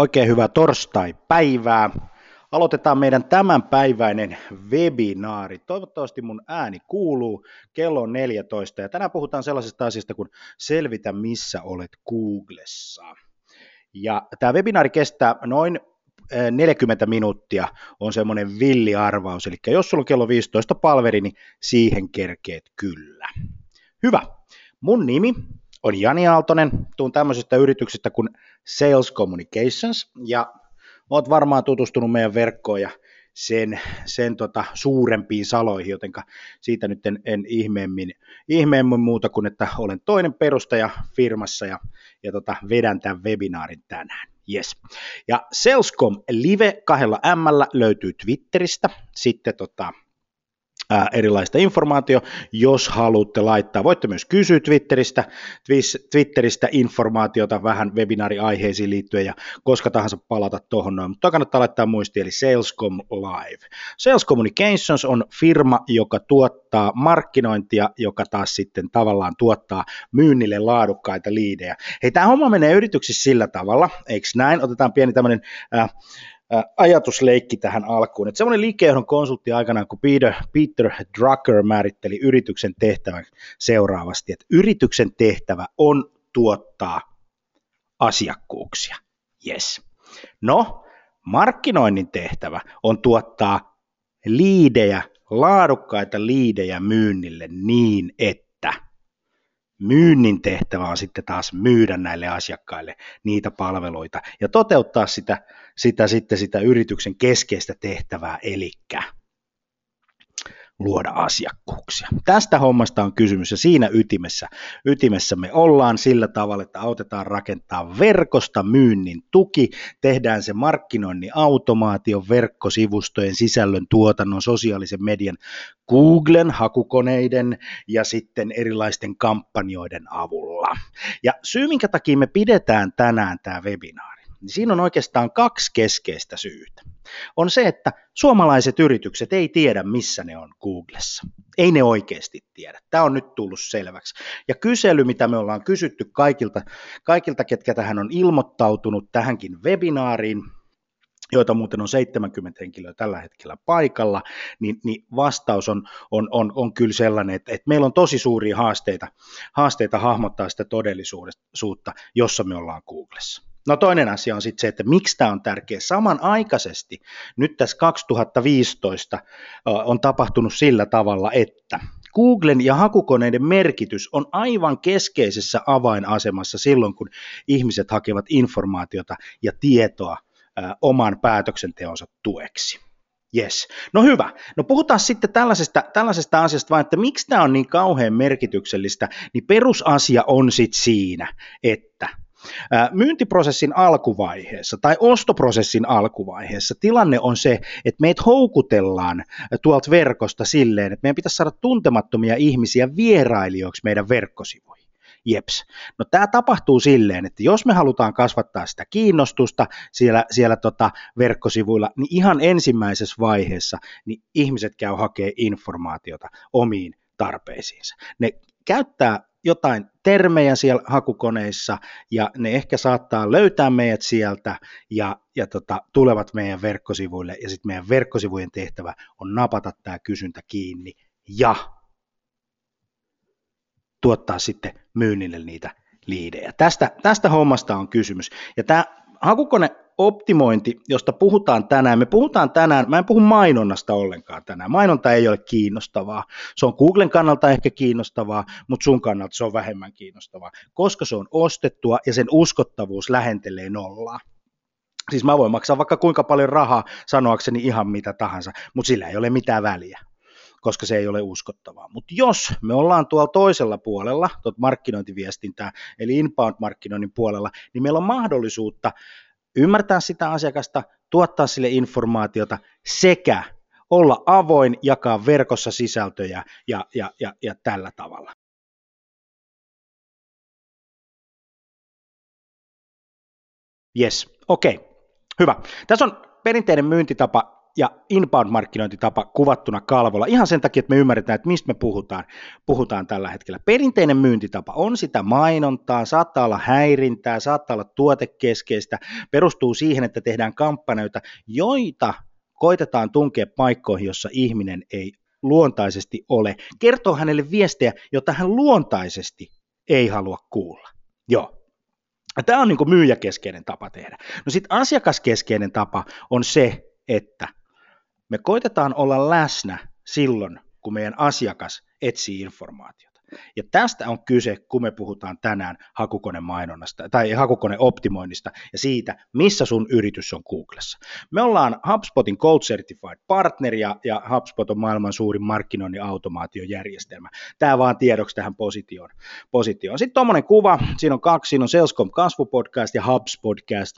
Oikein hyvää torstai-päivää. Aloitetaan meidän tämänpäiväinen webinaari. Toivottavasti mun ääni kuuluu. Kello on 14 ja tänään puhutaan sellaisesta asiasta kuin selvitä missä olet Googlessa. Ja tämä webinaari kestää noin 40 minuuttia on semmoinen villiarvaus, eli jos sulla on kello 15 palveri, niin siihen kerkeet kyllä. Hyvä. Mun nimi on Jani Aaltonen, tuun tämmöisestä yrityksestä kuin Sales Communications, ja oot varmaan tutustunut meidän verkkoon ja sen, sen tota suurempiin saloihin, joten siitä nyt en, en ihmeemmin, ihmeemmin muuta kuin, että olen toinen perustaja firmassa ja, ja tota, vedän tämän webinaarin tänään. Yes. Ja Salescom Live kahdella M löytyy Twitteristä, sitten tota, erilaista informaatio, jos haluatte laittaa. Voitte myös kysyä Twitteristä, Twitteristä informaatiota vähän webinaariaiheisiin liittyen ja koska tahansa palata tuohon noin, mutta kannattaa laittaa muisti, eli Salescom Live. Sales Communications on firma, joka tuottaa markkinointia, joka taas sitten tavallaan tuottaa myynnille laadukkaita liidejä. Hei, tämä homma menee yrityksissä sillä tavalla, eikö näin? Otetaan pieni tämmöinen äh, ajatusleikki tähän alkuun. Että semmoinen liikkeenjohdon konsultti aikanaan, kun Peter, Peter Drucker määritteli yrityksen tehtävän seuraavasti, että yrityksen tehtävä on tuottaa asiakkuuksia. Yes. No, markkinoinnin tehtävä on tuottaa liidejä, laadukkaita liidejä myynnille niin, että myynnin tehtävä on sitten taas myydä näille asiakkaille niitä palveluita ja toteuttaa sitä, sitä, sitten sitä yrityksen keskeistä tehtävää, eli luoda asiakkuuksia. Tästä hommasta on kysymys ja siinä ytimessä, ytimessä me ollaan sillä tavalla, että autetaan rakentaa verkosta myynnin tuki, tehdään se markkinoinnin automaation, verkkosivustojen, sisällön tuotannon, sosiaalisen median, Googlen, hakukoneiden ja sitten erilaisten kampanjoiden avulla. Ja syy, minkä takia me pidetään tänään tämä webinaari, niin siinä on oikeastaan kaksi keskeistä syytä. On se, että suomalaiset yritykset ei tiedä, missä ne on Googlessa. Ei ne oikeasti tiedä. Tämä on nyt tullut selväksi. Ja kysely, mitä me ollaan kysytty kaikilta, kaikilta ketkä tähän on ilmoittautunut tähänkin webinaariin, joita muuten on 70 henkilöä tällä hetkellä paikalla, niin, niin vastaus on, on, on, on kyllä sellainen, että, että meillä on tosi suuria haasteita, haasteita hahmottaa sitä todellisuutta, jossa me ollaan Googlessa. No toinen asia on sitten se, että miksi tämä on tärkeä. Samanaikaisesti nyt tässä 2015 on tapahtunut sillä tavalla, että Googlen ja hakukoneiden merkitys on aivan keskeisessä avainasemassa silloin, kun ihmiset hakevat informaatiota ja tietoa oman päätöksenteonsa tueksi. Yes. No hyvä. No puhutaan sitten tällaisesta, tällaisesta asiasta vaan, että miksi tämä on niin kauhean merkityksellistä, niin perusasia on sitten siinä, että Myyntiprosessin alkuvaiheessa tai ostoprosessin alkuvaiheessa tilanne on se, että meitä houkutellaan tuolta verkosta silleen, että meidän pitäisi saada tuntemattomia ihmisiä vierailijoiksi meidän verkkosivuihin. Jeps. No tämä tapahtuu silleen, että jos me halutaan kasvattaa sitä kiinnostusta siellä, siellä tota verkkosivuilla, niin ihan ensimmäisessä vaiheessa niin ihmiset käy hakemaan informaatiota omiin tarpeisiinsa. Ne käyttää jotain termejä siellä hakukoneissa ja ne ehkä saattaa löytää meidät sieltä ja, ja tota, tulevat meidän verkkosivuille ja sitten meidän verkkosivujen tehtävä on napata tämä kysyntä kiinni ja tuottaa sitten myynnille niitä liidejä. Tästä, tästä hommasta on kysymys. Ja tämä hakukone optimointi, josta puhutaan tänään, me puhutaan tänään, mä en puhu mainonnasta ollenkaan tänään, mainonta ei ole kiinnostavaa, se on Googlen kannalta ehkä kiinnostavaa, mutta sun kannalta se on vähemmän kiinnostavaa, koska se on ostettua ja sen uskottavuus lähentelee nollaa. Siis mä voin maksaa vaikka kuinka paljon rahaa sanoakseni ihan mitä tahansa, mutta sillä ei ole mitään väliä koska se ei ole uskottavaa. Mutta jos me ollaan tuolla toisella puolella, tuot markkinointiviestintää, eli inbound-markkinoinnin puolella, niin meillä on mahdollisuutta ymmärtää sitä asiakasta, tuottaa sille informaatiota sekä olla avoin, jakaa verkossa sisältöjä ja, ja, ja, ja tällä tavalla. Yes, okei, okay. hyvä. Tässä on perinteinen myyntitapa ja inbound-markkinointitapa kuvattuna kalvolla ihan sen takia, että me ymmärretään, että mistä me puhutaan, puhutaan tällä hetkellä. Perinteinen myyntitapa on sitä mainontaa, saattaa olla häirintää, saattaa olla tuotekeskeistä, perustuu siihen, että tehdään kampanjoita, joita koitetaan tunkea paikkoihin, jossa ihminen ei luontaisesti ole. Kertoo hänelle viestejä, jota hän luontaisesti ei halua kuulla. Joo. Tämä on niin myyjäkeskeinen tapa tehdä. No sitten asiakaskeskeinen tapa on se, että me koitetaan olla läsnä silloin, kun meidän asiakas etsii informaatiota. Ja tästä on kyse, kun me puhutaan tänään hakukonemainonnasta tai hakukoneoptimoinnista ja siitä, missä sun yritys on Googlessa. Me ollaan HubSpotin Gold Certified Partner ja, ja HubSpot on maailman suurin markkinoinnin automaatiojärjestelmä. Tämä vaan tiedoksi tähän positioon. positioon. Sitten tuommoinen kuva, siinä on kaksi, siinä on Salescom kasvupodcast ja HubSpodcast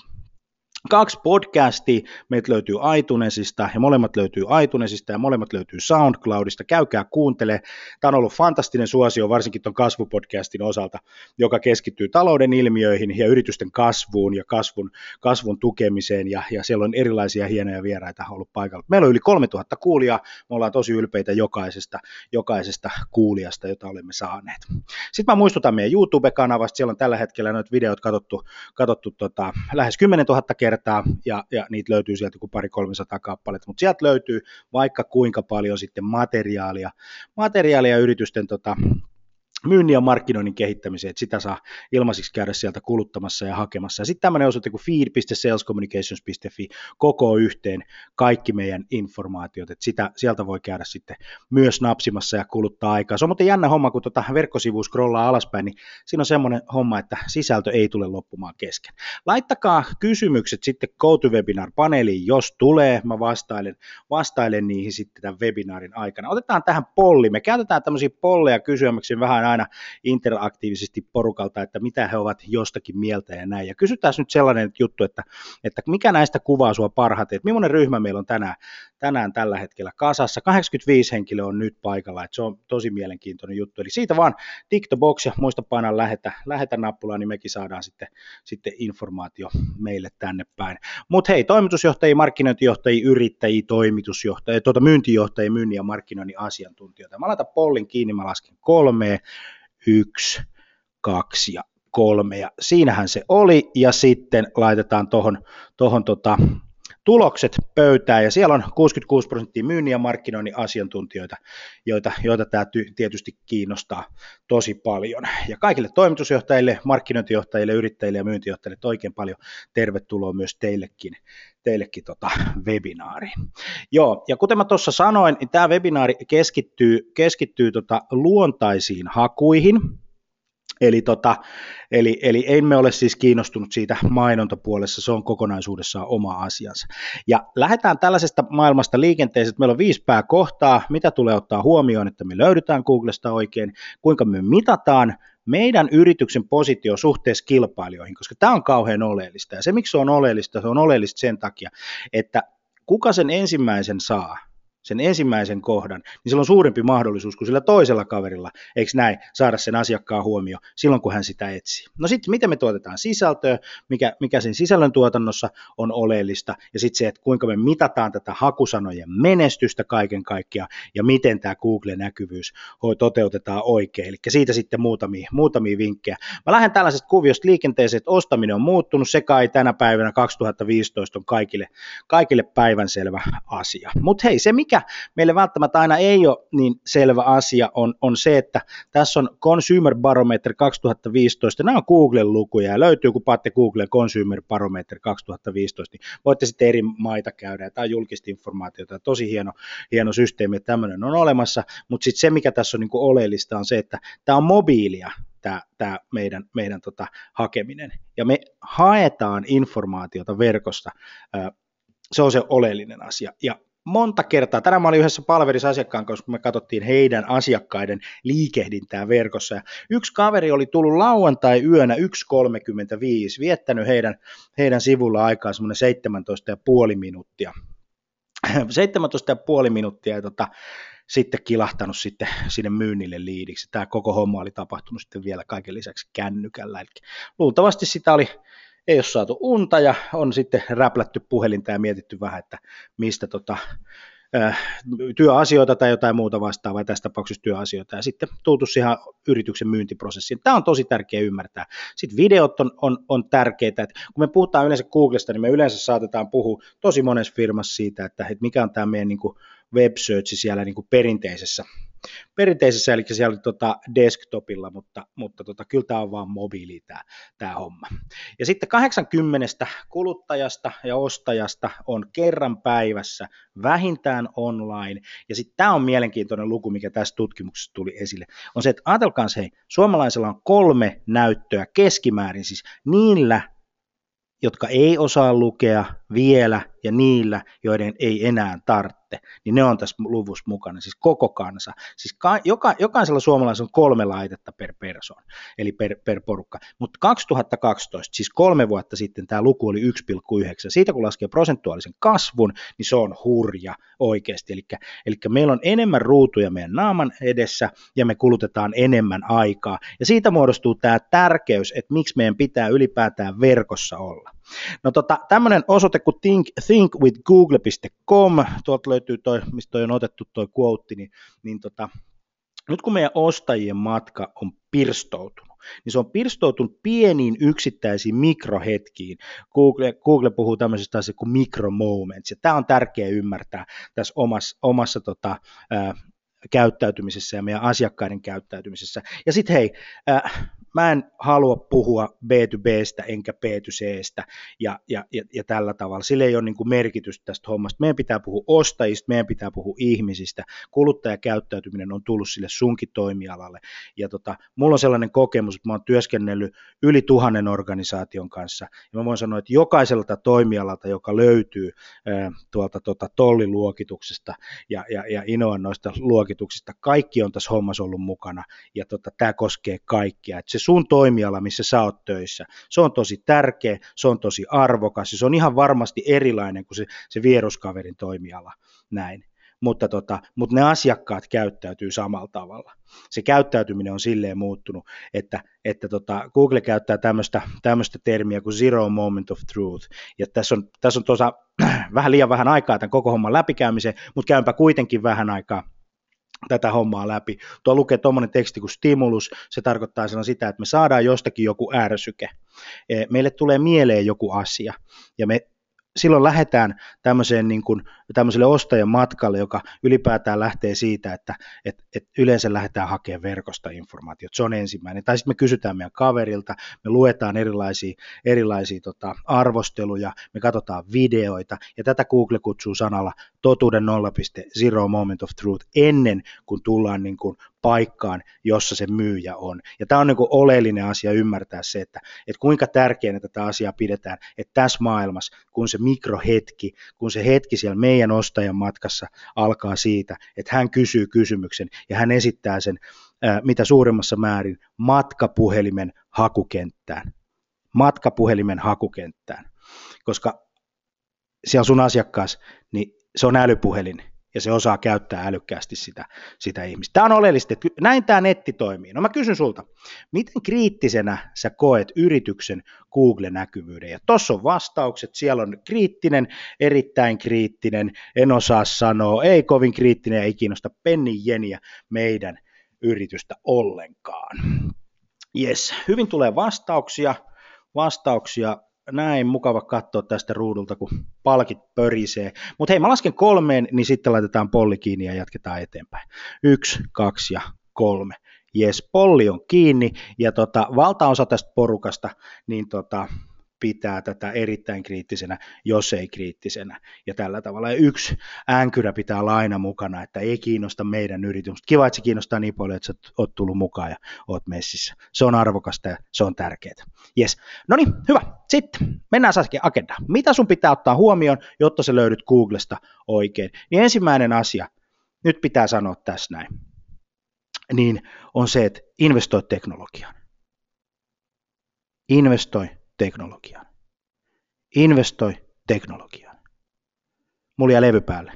kaksi podcastia, meitä löytyy iTunesista ja molemmat löytyy iTunesista ja molemmat löytyy SoundCloudista, käykää kuuntele. Tämä on ollut fantastinen suosio varsinkin tuon kasvupodcastin osalta, joka keskittyy talouden ilmiöihin ja yritysten kasvuun ja kasvun, kasvun tukemiseen ja, ja siellä on erilaisia hienoja vieraita ollut paikalla. Meillä on yli 3000 kuulijaa, me ollaan tosi ylpeitä jokaisesta, jokaisesta kuulijasta, jota olemme saaneet. Sitten mä muistutan meidän YouTube-kanavasta, siellä on tällä hetkellä noita videot katsottu, katsottu tota, lähes 10 000 kertaa, kertaa, ja, ja niitä löytyy sieltä kuin pari 300 kappaletta, mutta sieltä löytyy vaikka kuinka paljon sitten materiaalia, materiaalia yritysten tota, myynnin ja markkinoinnin kehittämiseen, että sitä saa ilmaisiksi käydä sieltä kuluttamassa ja hakemassa. Ja sitten tämmöinen osoite kuin feed.salescommunications.fi koko yhteen kaikki meidän informaatiot, että sitä, sieltä voi käydä sitten myös napsimassa ja kuluttaa aikaa. Se on muuten jännä homma, kun tuota verkkosivu scrollaa alaspäin, niin siinä on semmoinen homma, että sisältö ei tule loppumaan kesken. Laittakaa kysymykset sitten GoToWebinar-paneeliin, jos tulee, mä vastailen, vastailen niihin sitten tämän webinaarin aikana. Otetaan tähän polli, me käytetään tämmöisiä polleja kysymäksi vähän aina interaktiivisesti porukalta, että mitä he ovat jostakin mieltä ja näin. Ja kysytään nyt sellainen juttu, että, että mikä näistä kuvaa sua parhaiten, että millainen ryhmä meillä on tänään, tänään tällä hetkellä kasassa. 85 henkilöä on nyt paikalla, että se on tosi mielenkiintoinen juttu. Eli siitä vaan TikTok ja muista painaa lähetä, lähetä nappulaa, niin mekin saadaan sitten, sitten informaatio meille tänne päin. Mutta hei, toimitusjohtajia, markkinointijohtajia, yrittäjiä, toimitusjohtajia, tuota myyntijohtajia, myynnin ja markkinoinnin asiantuntijoita. Mä laitan pollin kiinni, mä lasken kolmeen yksi, kaksi ja kolme. Ja siinähän se oli, ja sitten laitetaan tuohon tohon tota, tulokset pöytään, ja siellä on 66 prosenttia myynnin ja markkinoinnin asiantuntijoita, joita, joita tämä ty- tietysti kiinnostaa tosi paljon. Ja kaikille toimitusjohtajille, markkinointijohtajille, yrittäjille ja myyntijohtajille oikein paljon tervetuloa myös teillekin, teillekin tota webinaariin. Joo, ja kuten mä tuossa sanoin, niin tämä webinaari keskittyy, keskittyy tota luontaisiin hakuihin, Eli, tota, eli, eli ei me ole siis kiinnostunut siitä mainontapuolessa, se on kokonaisuudessaan oma asiansa. Ja lähdetään tällaisesta maailmasta liikenteeseen, että meillä on viisi pääkohtaa, mitä tulee ottaa huomioon, että me löydetään Googlesta oikein, kuinka me mitataan meidän yrityksen positio suhteessa kilpailijoihin, koska tämä on kauhean oleellista. Ja se, miksi se on oleellista, se on oleellista sen takia, että kuka sen ensimmäisen saa, sen ensimmäisen kohdan, niin sillä on suurempi mahdollisuus kuin sillä toisella kaverilla, eikö näin, saada sen asiakkaan huomio silloin, kun hän sitä etsii. No sitten, miten me tuotetaan sisältöä, mikä, mikä sen sisällön tuotannossa on oleellista, ja sitten se, että kuinka me mitataan tätä hakusanojen menestystä kaiken kaikkiaan, ja miten tämä Google-näkyvyys toteutetaan oikein. Eli siitä sitten muutamia, muutamia vinkkejä. Mä lähden tällaisesta kuviosta liikenteeseen, että ostaminen on muuttunut, se kai tänä päivänä 2015 on kaikille, kaikille päivänselvä asia. Mutta hei, se mikä mikä meille välttämättä aina ei ole niin selvä asia, on, on se, että tässä on Consumer Barometer 2015, nämä on Googlen lukuja, ja löytyy, kun paatte Googlen Consumer Barometer 2015, niin voitte sitten eri maita käydä, tämä on julkista informaatiota, tosi hieno, hieno systeemi, että tämmöinen on olemassa, mutta sitten se, mikä tässä on niin kuin oleellista, on se, että tämä on mobiilia, tämä, tämä meidän, meidän tota, hakeminen. Ja me haetaan informaatiota verkosta, se on se oleellinen asia. Ja monta kertaa. Tänään mä olin yhdessä palverissa asiakkaan kanssa, kun me katsottiin heidän asiakkaiden liikehdintää verkossa. Ja yksi kaveri oli tullut lauantai yönä 1.35, viettänyt heidän, heidän sivulla aikaa semmoinen 17,5 minuuttia. 17,5 minuuttia ja tota, sitten kilahtanut sitten sinne myynnille liidiksi. Tämä koko homma oli tapahtunut sitten vielä kaiken lisäksi kännykällä. Eli luultavasti sitä oli ei ole saatu unta ja on sitten räplätty puhelinta ja mietitty vähän, että mistä tota, Äh, työasioita tai jotain muuta vastaavaa, tässä tapauksessa työasioita, ja sitten tultu siihen yrityksen myyntiprosessiin. Tämä on tosi tärkeä ymmärtää. Sitten videot on, on, on tärkeitä, että kun me puhutaan yleensä Googlesta, niin me yleensä saatetaan puhua tosi monessa firmassa siitä, että, että mikä on tämä meidän niin kuin web search siellä niin kuin perinteisessä perinteisessä, eli siellä tota desktopilla, mutta, mutta tota, kyllä tämä on vaan mobiili tämä, tämä homma. Ja sitten 80 kuluttajasta ja ostajasta on kerran päivässä vähintään online, ja sitten tämä on mielenkiintoinen luku, mikä tässä tutkimuksessa tuli esille, on se, että ajatelkaa hei, suomalaisella on kolme näyttöä keskimäärin, siis niillä jotka ei osaa lukea vielä ja niillä, joiden ei enää tarvitse, niin ne on tässä luvussa mukana, siis koko kansa. Siis ka- joka, jokaisella suomalaisella on kolme laitetta per person, eli per, per porukka. Mutta 2012, siis kolme vuotta sitten, tämä luku oli 1,9. Siitä kun laskee prosentuaalisen kasvun, niin se on hurja oikeasti. Eli, eli meillä on enemmän ruutuja meidän naaman edessä, ja me kulutetaan enemmän aikaa. Ja siitä muodostuu tämä tärkeys, että miksi meidän pitää ylipäätään verkossa olla. No tota, tämmöinen osoite kuin think, thinkwithgoogle.com, tuolta löytyy toi, mistä toi on otettu toi quote, niin, niin tota, nyt kun meidän ostajien matka on pirstoutunut, niin se on pirstoutunut pieniin yksittäisiin mikrohetkiin. Google, Google puhuu tämmöisestä asiasta kuin micromoments, ja tämä on tärkeää ymmärtää tässä omassa, omassa tota, ää, käyttäytymisessä ja meidän asiakkaiden käyttäytymisessä. Ja sitten hei, äh, mä en halua puhua B2Bstä enkä B2Cstä ja, ja, ja, ja tällä tavalla. Sillä ei ole niin kuin merkitystä tästä hommasta. Meidän pitää puhua ostajista, meidän pitää puhua ihmisistä. Kuluttajakäyttäytyminen on tullut sille sunkin toimialalle. Ja tota, mulla on sellainen kokemus, että mä oon työskennellyt yli tuhannen organisaation kanssa. Ja mä voin sanoa, että jokaiselta toimialalta, joka löytyy äh, tuolta tota, tolliluokituksesta ja, ja, ja Inoan noista luokituksista, kaikki on tässä hommassa ollut mukana. Ja tota, tämä koskee kaikkia. Et se sun toimiala, missä sä oot töissä, se on tosi tärkeä, se on tosi arvokas ja se on ihan varmasti erilainen kuin se, se vieruskaverin toimiala. Näin. Mutta, tota, mutta ne asiakkaat käyttäytyy samalla tavalla. Se käyttäytyminen on silleen muuttunut, että, että tota, Google käyttää tämmöistä, termiä kuin zero moment of truth. Ja tässä on, tässä on tosa, vähän liian vähän aikaa tämän koko homman läpikäymiseen, mutta käympä kuitenkin vähän aikaa tätä hommaa läpi. Tuo lukee tuommoinen teksti kuin stimulus, se tarkoittaa sitä, että me saadaan jostakin joku ärsyke. E, meille tulee mieleen joku asia, ja me silloin lähdetään tämmöiseen niin kuin, tämmöiselle ostajan matkalle, joka ylipäätään lähtee siitä, että et, et yleensä lähdetään hakemaan verkosta informaatiota. Se on ensimmäinen. Tai sitten me kysytään meidän kaverilta, me luetaan erilaisia, erilaisia tota, arvosteluja, me katsotaan videoita, ja tätä Google kutsuu sanalla totuuden 0.0 moment of truth ennen kuin tullaan niin kuin paikkaan, jossa se myyjä on. Ja tämä on niin oleellinen asia ymmärtää se, että, että kuinka tärkeänä tätä asiaa pidetään, että tässä maailmassa, kun se mikrohetki, kun se hetki siellä meidän ostajan matkassa alkaa siitä, että hän kysyy kysymyksen ja hän esittää sen mitä suurimmassa määrin matkapuhelimen hakukenttään. Matkapuhelimen hakukenttään. Koska siellä sun asiakkaas, niin se on älypuhelin ja se osaa käyttää älykkäästi sitä, sitä ihmistä. Tämä on oleellista, että näin tämä netti toimii. No mä kysyn sulta, miten kriittisenä sä koet yrityksen Google-näkyvyyden? Ja tuossa on vastaukset, siellä on kriittinen, erittäin kriittinen, en osaa sanoa, ei kovin kriittinen, ei kiinnosta pennin jeniä meidän yritystä ollenkaan. Yes, hyvin tulee vastauksia, vastauksia näin mukava katsoa tästä ruudulta, kun palkit pörisee. Mutta hei, mä lasken kolmeen, niin sitten laitetaan polli kiinni ja jatketaan eteenpäin. Yksi, kaksi ja kolme. Jes, polli on kiinni ja tota, valtaosa tästä porukasta, niin tota, pitää tätä erittäin kriittisenä, jos ei kriittisenä. Ja tällä tavalla ja yksi änkyrä pitää olla aina mukana, että ei kiinnosta meidän yritys. Kiva, että se kiinnostaa niin paljon, että sä oot tullut mukaan ja oot messissä. Se on arvokasta ja se on tärkeää. Yes. No niin, hyvä. Sitten mennään Saskia agendaan. Mitä sun pitää ottaa huomioon, jotta sä löydyt Googlesta oikein? Niin ensimmäinen asia, nyt pitää sanoa tässä näin, niin on se, että investoi teknologiaan. Investoi teknologiaan. Investoi teknologiaan. Mulla levy päälle,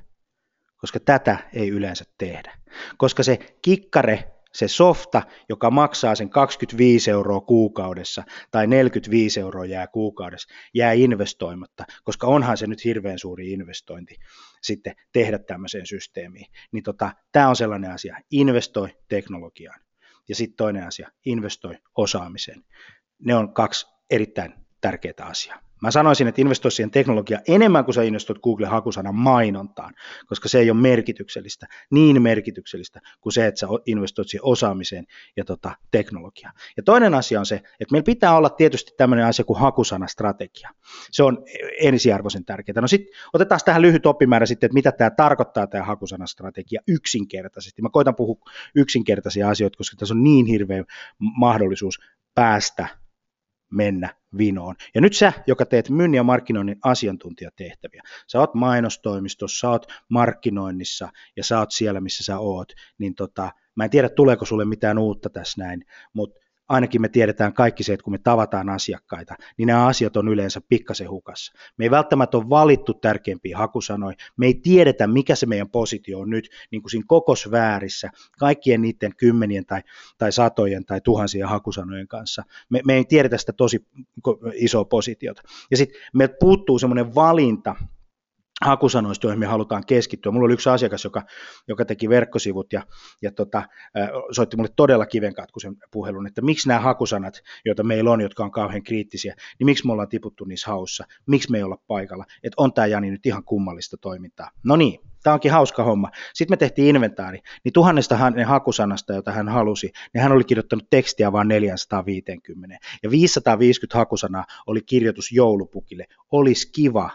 koska tätä ei yleensä tehdä. Koska se kikkare se softa, joka maksaa sen 25 euroa kuukaudessa tai 45 euroa jää kuukaudessa, jää investoimatta, koska onhan se nyt hirveän suuri investointi sitten tehdä tämmöiseen systeemiin. Niin tota, tämä on sellainen asia, investoi teknologiaan. Ja sitten toinen asia, investoi osaamiseen. Ne on kaksi erittäin tärkeää asiaa. Mä sanoisin, että investoi siihen teknologiaan enemmän kuin sä investoit Google-hakusanan mainontaan, koska se ei ole merkityksellistä, niin merkityksellistä kuin se, että sä investoit siihen osaamiseen ja tota, teknologiaan. Ja toinen asia on se, että meillä pitää olla tietysti tämmöinen asia kuin hakusanastrategia. Se on ensiarvoisen tärkeää. No sitten otetaan tähän lyhyt oppimäärä sitten, että mitä tämä tarkoittaa tämä hakusanastrategia yksinkertaisesti. Mä koitan puhua yksinkertaisia asioita, koska tässä on niin hirveä mahdollisuus päästä mennä vinoon. Ja nyt sä, joka teet myynnin ja markkinoinnin asiantuntijatehtäviä, sä oot mainostoimistossa, sä oot markkinoinnissa ja sä oot siellä, missä sä oot, niin tota, mä en tiedä, tuleeko sulle mitään uutta tässä näin, mutta ainakin me tiedetään kaikki se, että kun me tavataan asiakkaita, niin nämä asiat on yleensä pikkasen hukassa. Me ei välttämättä ole valittu tärkeimpiä hakusanoja, me ei tiedetä, mikä se meidän positio on nyt niin kuin siinä koko sfäärissä, kaikkien niiden kymmenien tai, tai satojen tai tuhansien hakusanojen kanssa. Me, me ei tiedetä sitä tosi isoa positiota. Ja sitten meiltä puuttuu semmoinen valinta, hakusanoista, joihin me halutaan keskittyä. Mulla oli yksi asiakas, joka, joka teki verkkosivut ja, ja tota, soitti mulle todella kivenkatkuisen puhelun, että miksi nämä hakusanat, joita meillä on, jotka on kauhean kriittisiä, niin miksi me ollaan tiputtu niissä haussa, miksi me ei olla paikalla, että on tämä Jani nyt ihan kummallista toimintaa. No niin, tämä onkin hauska homma. Sitten me tehtiin inventaari, niin tuhannesta hänen hakusanasta, jota hän halusi, niin hän oli kirjoittanut tekstiä vain 450. Ja 550 hakusanaa oli kirjoitus joulupukille. Olisi kiva,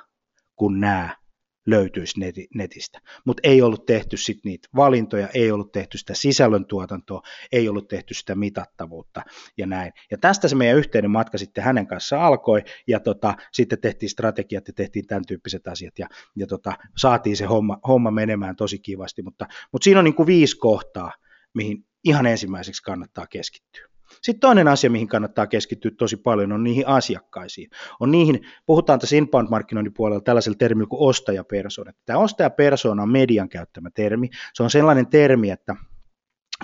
kun nämä löytyisi netistä. Mutta ei ollut tehty sit niitä valintoja, ei ollut tehty sitä sisällöntuotantoa, ei ollut tehty sitä mitattavuutta ja näin. Ja tästä se meidän yhteinen matka sitten hänen kanssa alkoi ja tota, sitten tehtiin strategiat ja tehtiin tämän tyyppiset asiat ja, ja tota, saatiin se homma, homma menemään tosi kivasti, mutta, mutta siinä on niin kuin viisi kohtaa, mihin ihan ensimmäiseksi kannattaa keskittyä. Sitten toinen asia, mihin kannattaa keskittyä tosi paljon, on niihin asiakkaisiin. On niihin, puhutaan tässä inbound-markkinoinnin puolella tällaisella termillä kuin ostajapersona. Tämä ostajapersona on median käyttämä termi. Se on sellainen termi, että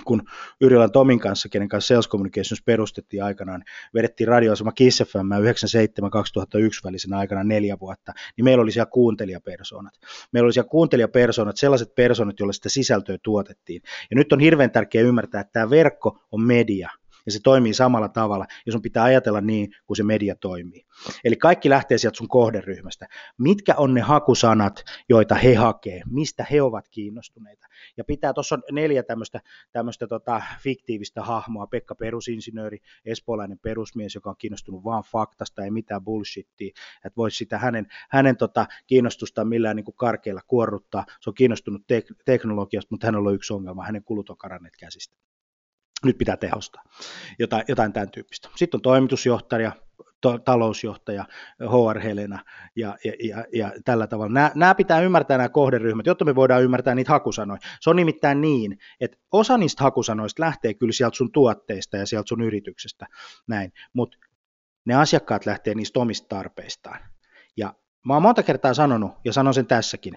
kun Yrjölän Tomin kanssa, kenen kanssa Sales Communications perustettiin aikanaan, vedettiin radioasema Kiss FM 97-2001 välisenä aikana neljä vuotta, niin meillä oli siellä kuuntelijapersonat. Meillä oli siellä kuuntelijapersonat, sellaiset personat, joille sitä sisältöä tuotettiin. Ja nyt on hirveän tärkeää ymmärtää, että tämä verkko on media, ja se toimii samalla tavalla, ja sun pitää ajatella niin, kuin se media toimii. Eli kaikki lähtee sieltä sun kohderyhmästä. Mitkä on ne hakusanat, joita he hakee, mistä he ovat kiinnostuneita. Ja pitää, tuossa on neljä tämmöistä, tämmöistä tota, fiktiivistä hahmoa, Pekka perusinsinööri, espoolainen perusmies, joka on kiinnostunut vaan faktasta, ei mitään bullshittia, että voisi sitä hänen, hänen tota, kiinnostustaan millään niin kuin karkeilla kuorruttaa. Se on kiinnostunut tek- teknologiasta, mutta hänellä on yksi ongelma, hänen kulut on karanneet käsistä nyt pitää tehostaa, jotain, jotain tämän tyyppistä. Sitten on toimitusjohtaja, to, talousjohtaja, HR Helena ja, ja, ja, ja tällä tavalla. Nämä, nämä pitää ymmärtää nämä kohderyhmät, jotta me voidaan ymmärtää niitä hakusanoja. Se on nimittäin niin, että osa niistä hakusanoista lähtee kyllä sieltä sun tuotteista ja sieltä sun yrityksestä, näin, mutta ne asiakkaat lähtee niistä omista tarpeistaan. Ja mä oon monta kertaa sanonut, ja sanon sen tässäkin,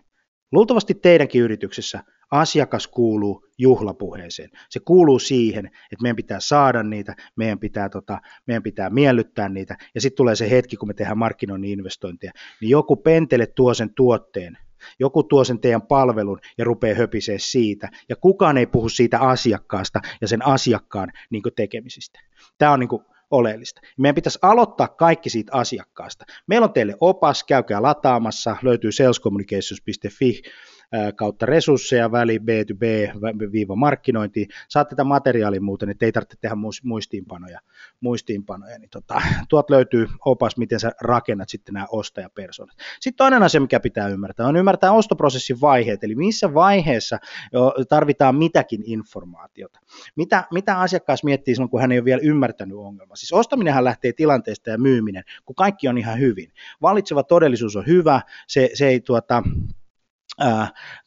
luultavasti teidänkin yrityksessä asiakas kuuluu juhlapuheeseen. Se kuuluu siihen, että meidän pitää saada niitä, meidän pitää, tota, meidän pitää miellyttää niitä, ja sitten tulee se hetki, kun me tehdään markkinoinnin investointeja, niin joku pentele tuo sen tuotteen, joku tuo sen teidän palvelun ja rupeaa höpisee siitä, ja kukaan ei puhu siitä asiakkaasta ja sen asiakkaan niin tekemisistä. Tämä on niin kuin oleellista. Meidän pitäisi aloittaa kaikki siitä asiakkaasta. Meillä on teille opas, käykää lataamassa, löytyy salescommunications.fi kautta resursseja väli B2B-markkinointiin. Saatte tätä materiaalia muuten, että ei tarvitse tehdä muistiinpanoja. muistiinpanoja. Niin tota, tuot löytyy opas, miten sä rakennat sitten nämä ostajapersonat. Sitten toinen asia, mikä pitää ymmärtää, on ymmärtää ostoprosessin vaiheet, eli missä vaiheessa tarvitaan mitäkin informaatiota. Mitä, mitä asiakas miettii silloin, kun hän ei ole vielä ymmärtänyt ongelmaa. Siis ostaminenhan lähtee tilanteesta ja myyminen, kun kaikki on ihan hyvin. Valitseva todellisuus on hyvä, se, se ei tuota,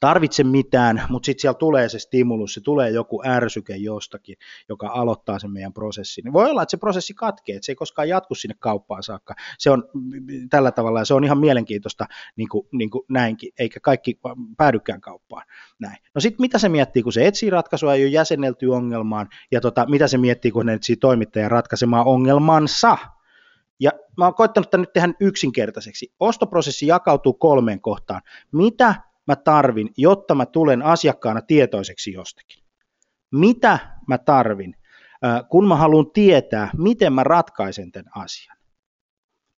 tarvitse mitään, mutta sitten siellä tulee se stimulus, se tulee joku ärsyke jostakin, joka aloittaa sen meidän prosessin. Niin voi olla, että se prosessi katkee, että se ei koskaan jatku sinne kauppaan saakka. Se on tällä tavalla ja se on ihan mielenkiintoista niin kuin, niin kuin näinkin, eikä kaikki päädykään kauppaan. Näin. No sitten mitä se miettii, kun se etsii ratkaisua, ei ole jäsennelty ongelmaan, ja tota, mitä se miettii, kun ne etsii toimittajan ratkaisemaan ongelmansa, ja mä oon koittanut tämän nyt tehdä yksinkertaiseksi. Ostoprosessi jakautuu kolmeen kohtaan. Mitä mä tarvin, jotta mä tulen asiakkaana tietoiseksi jostakin? Mitä mä tarvin, kun mä haluan tietää, miten mä ratkaisen tämän asian?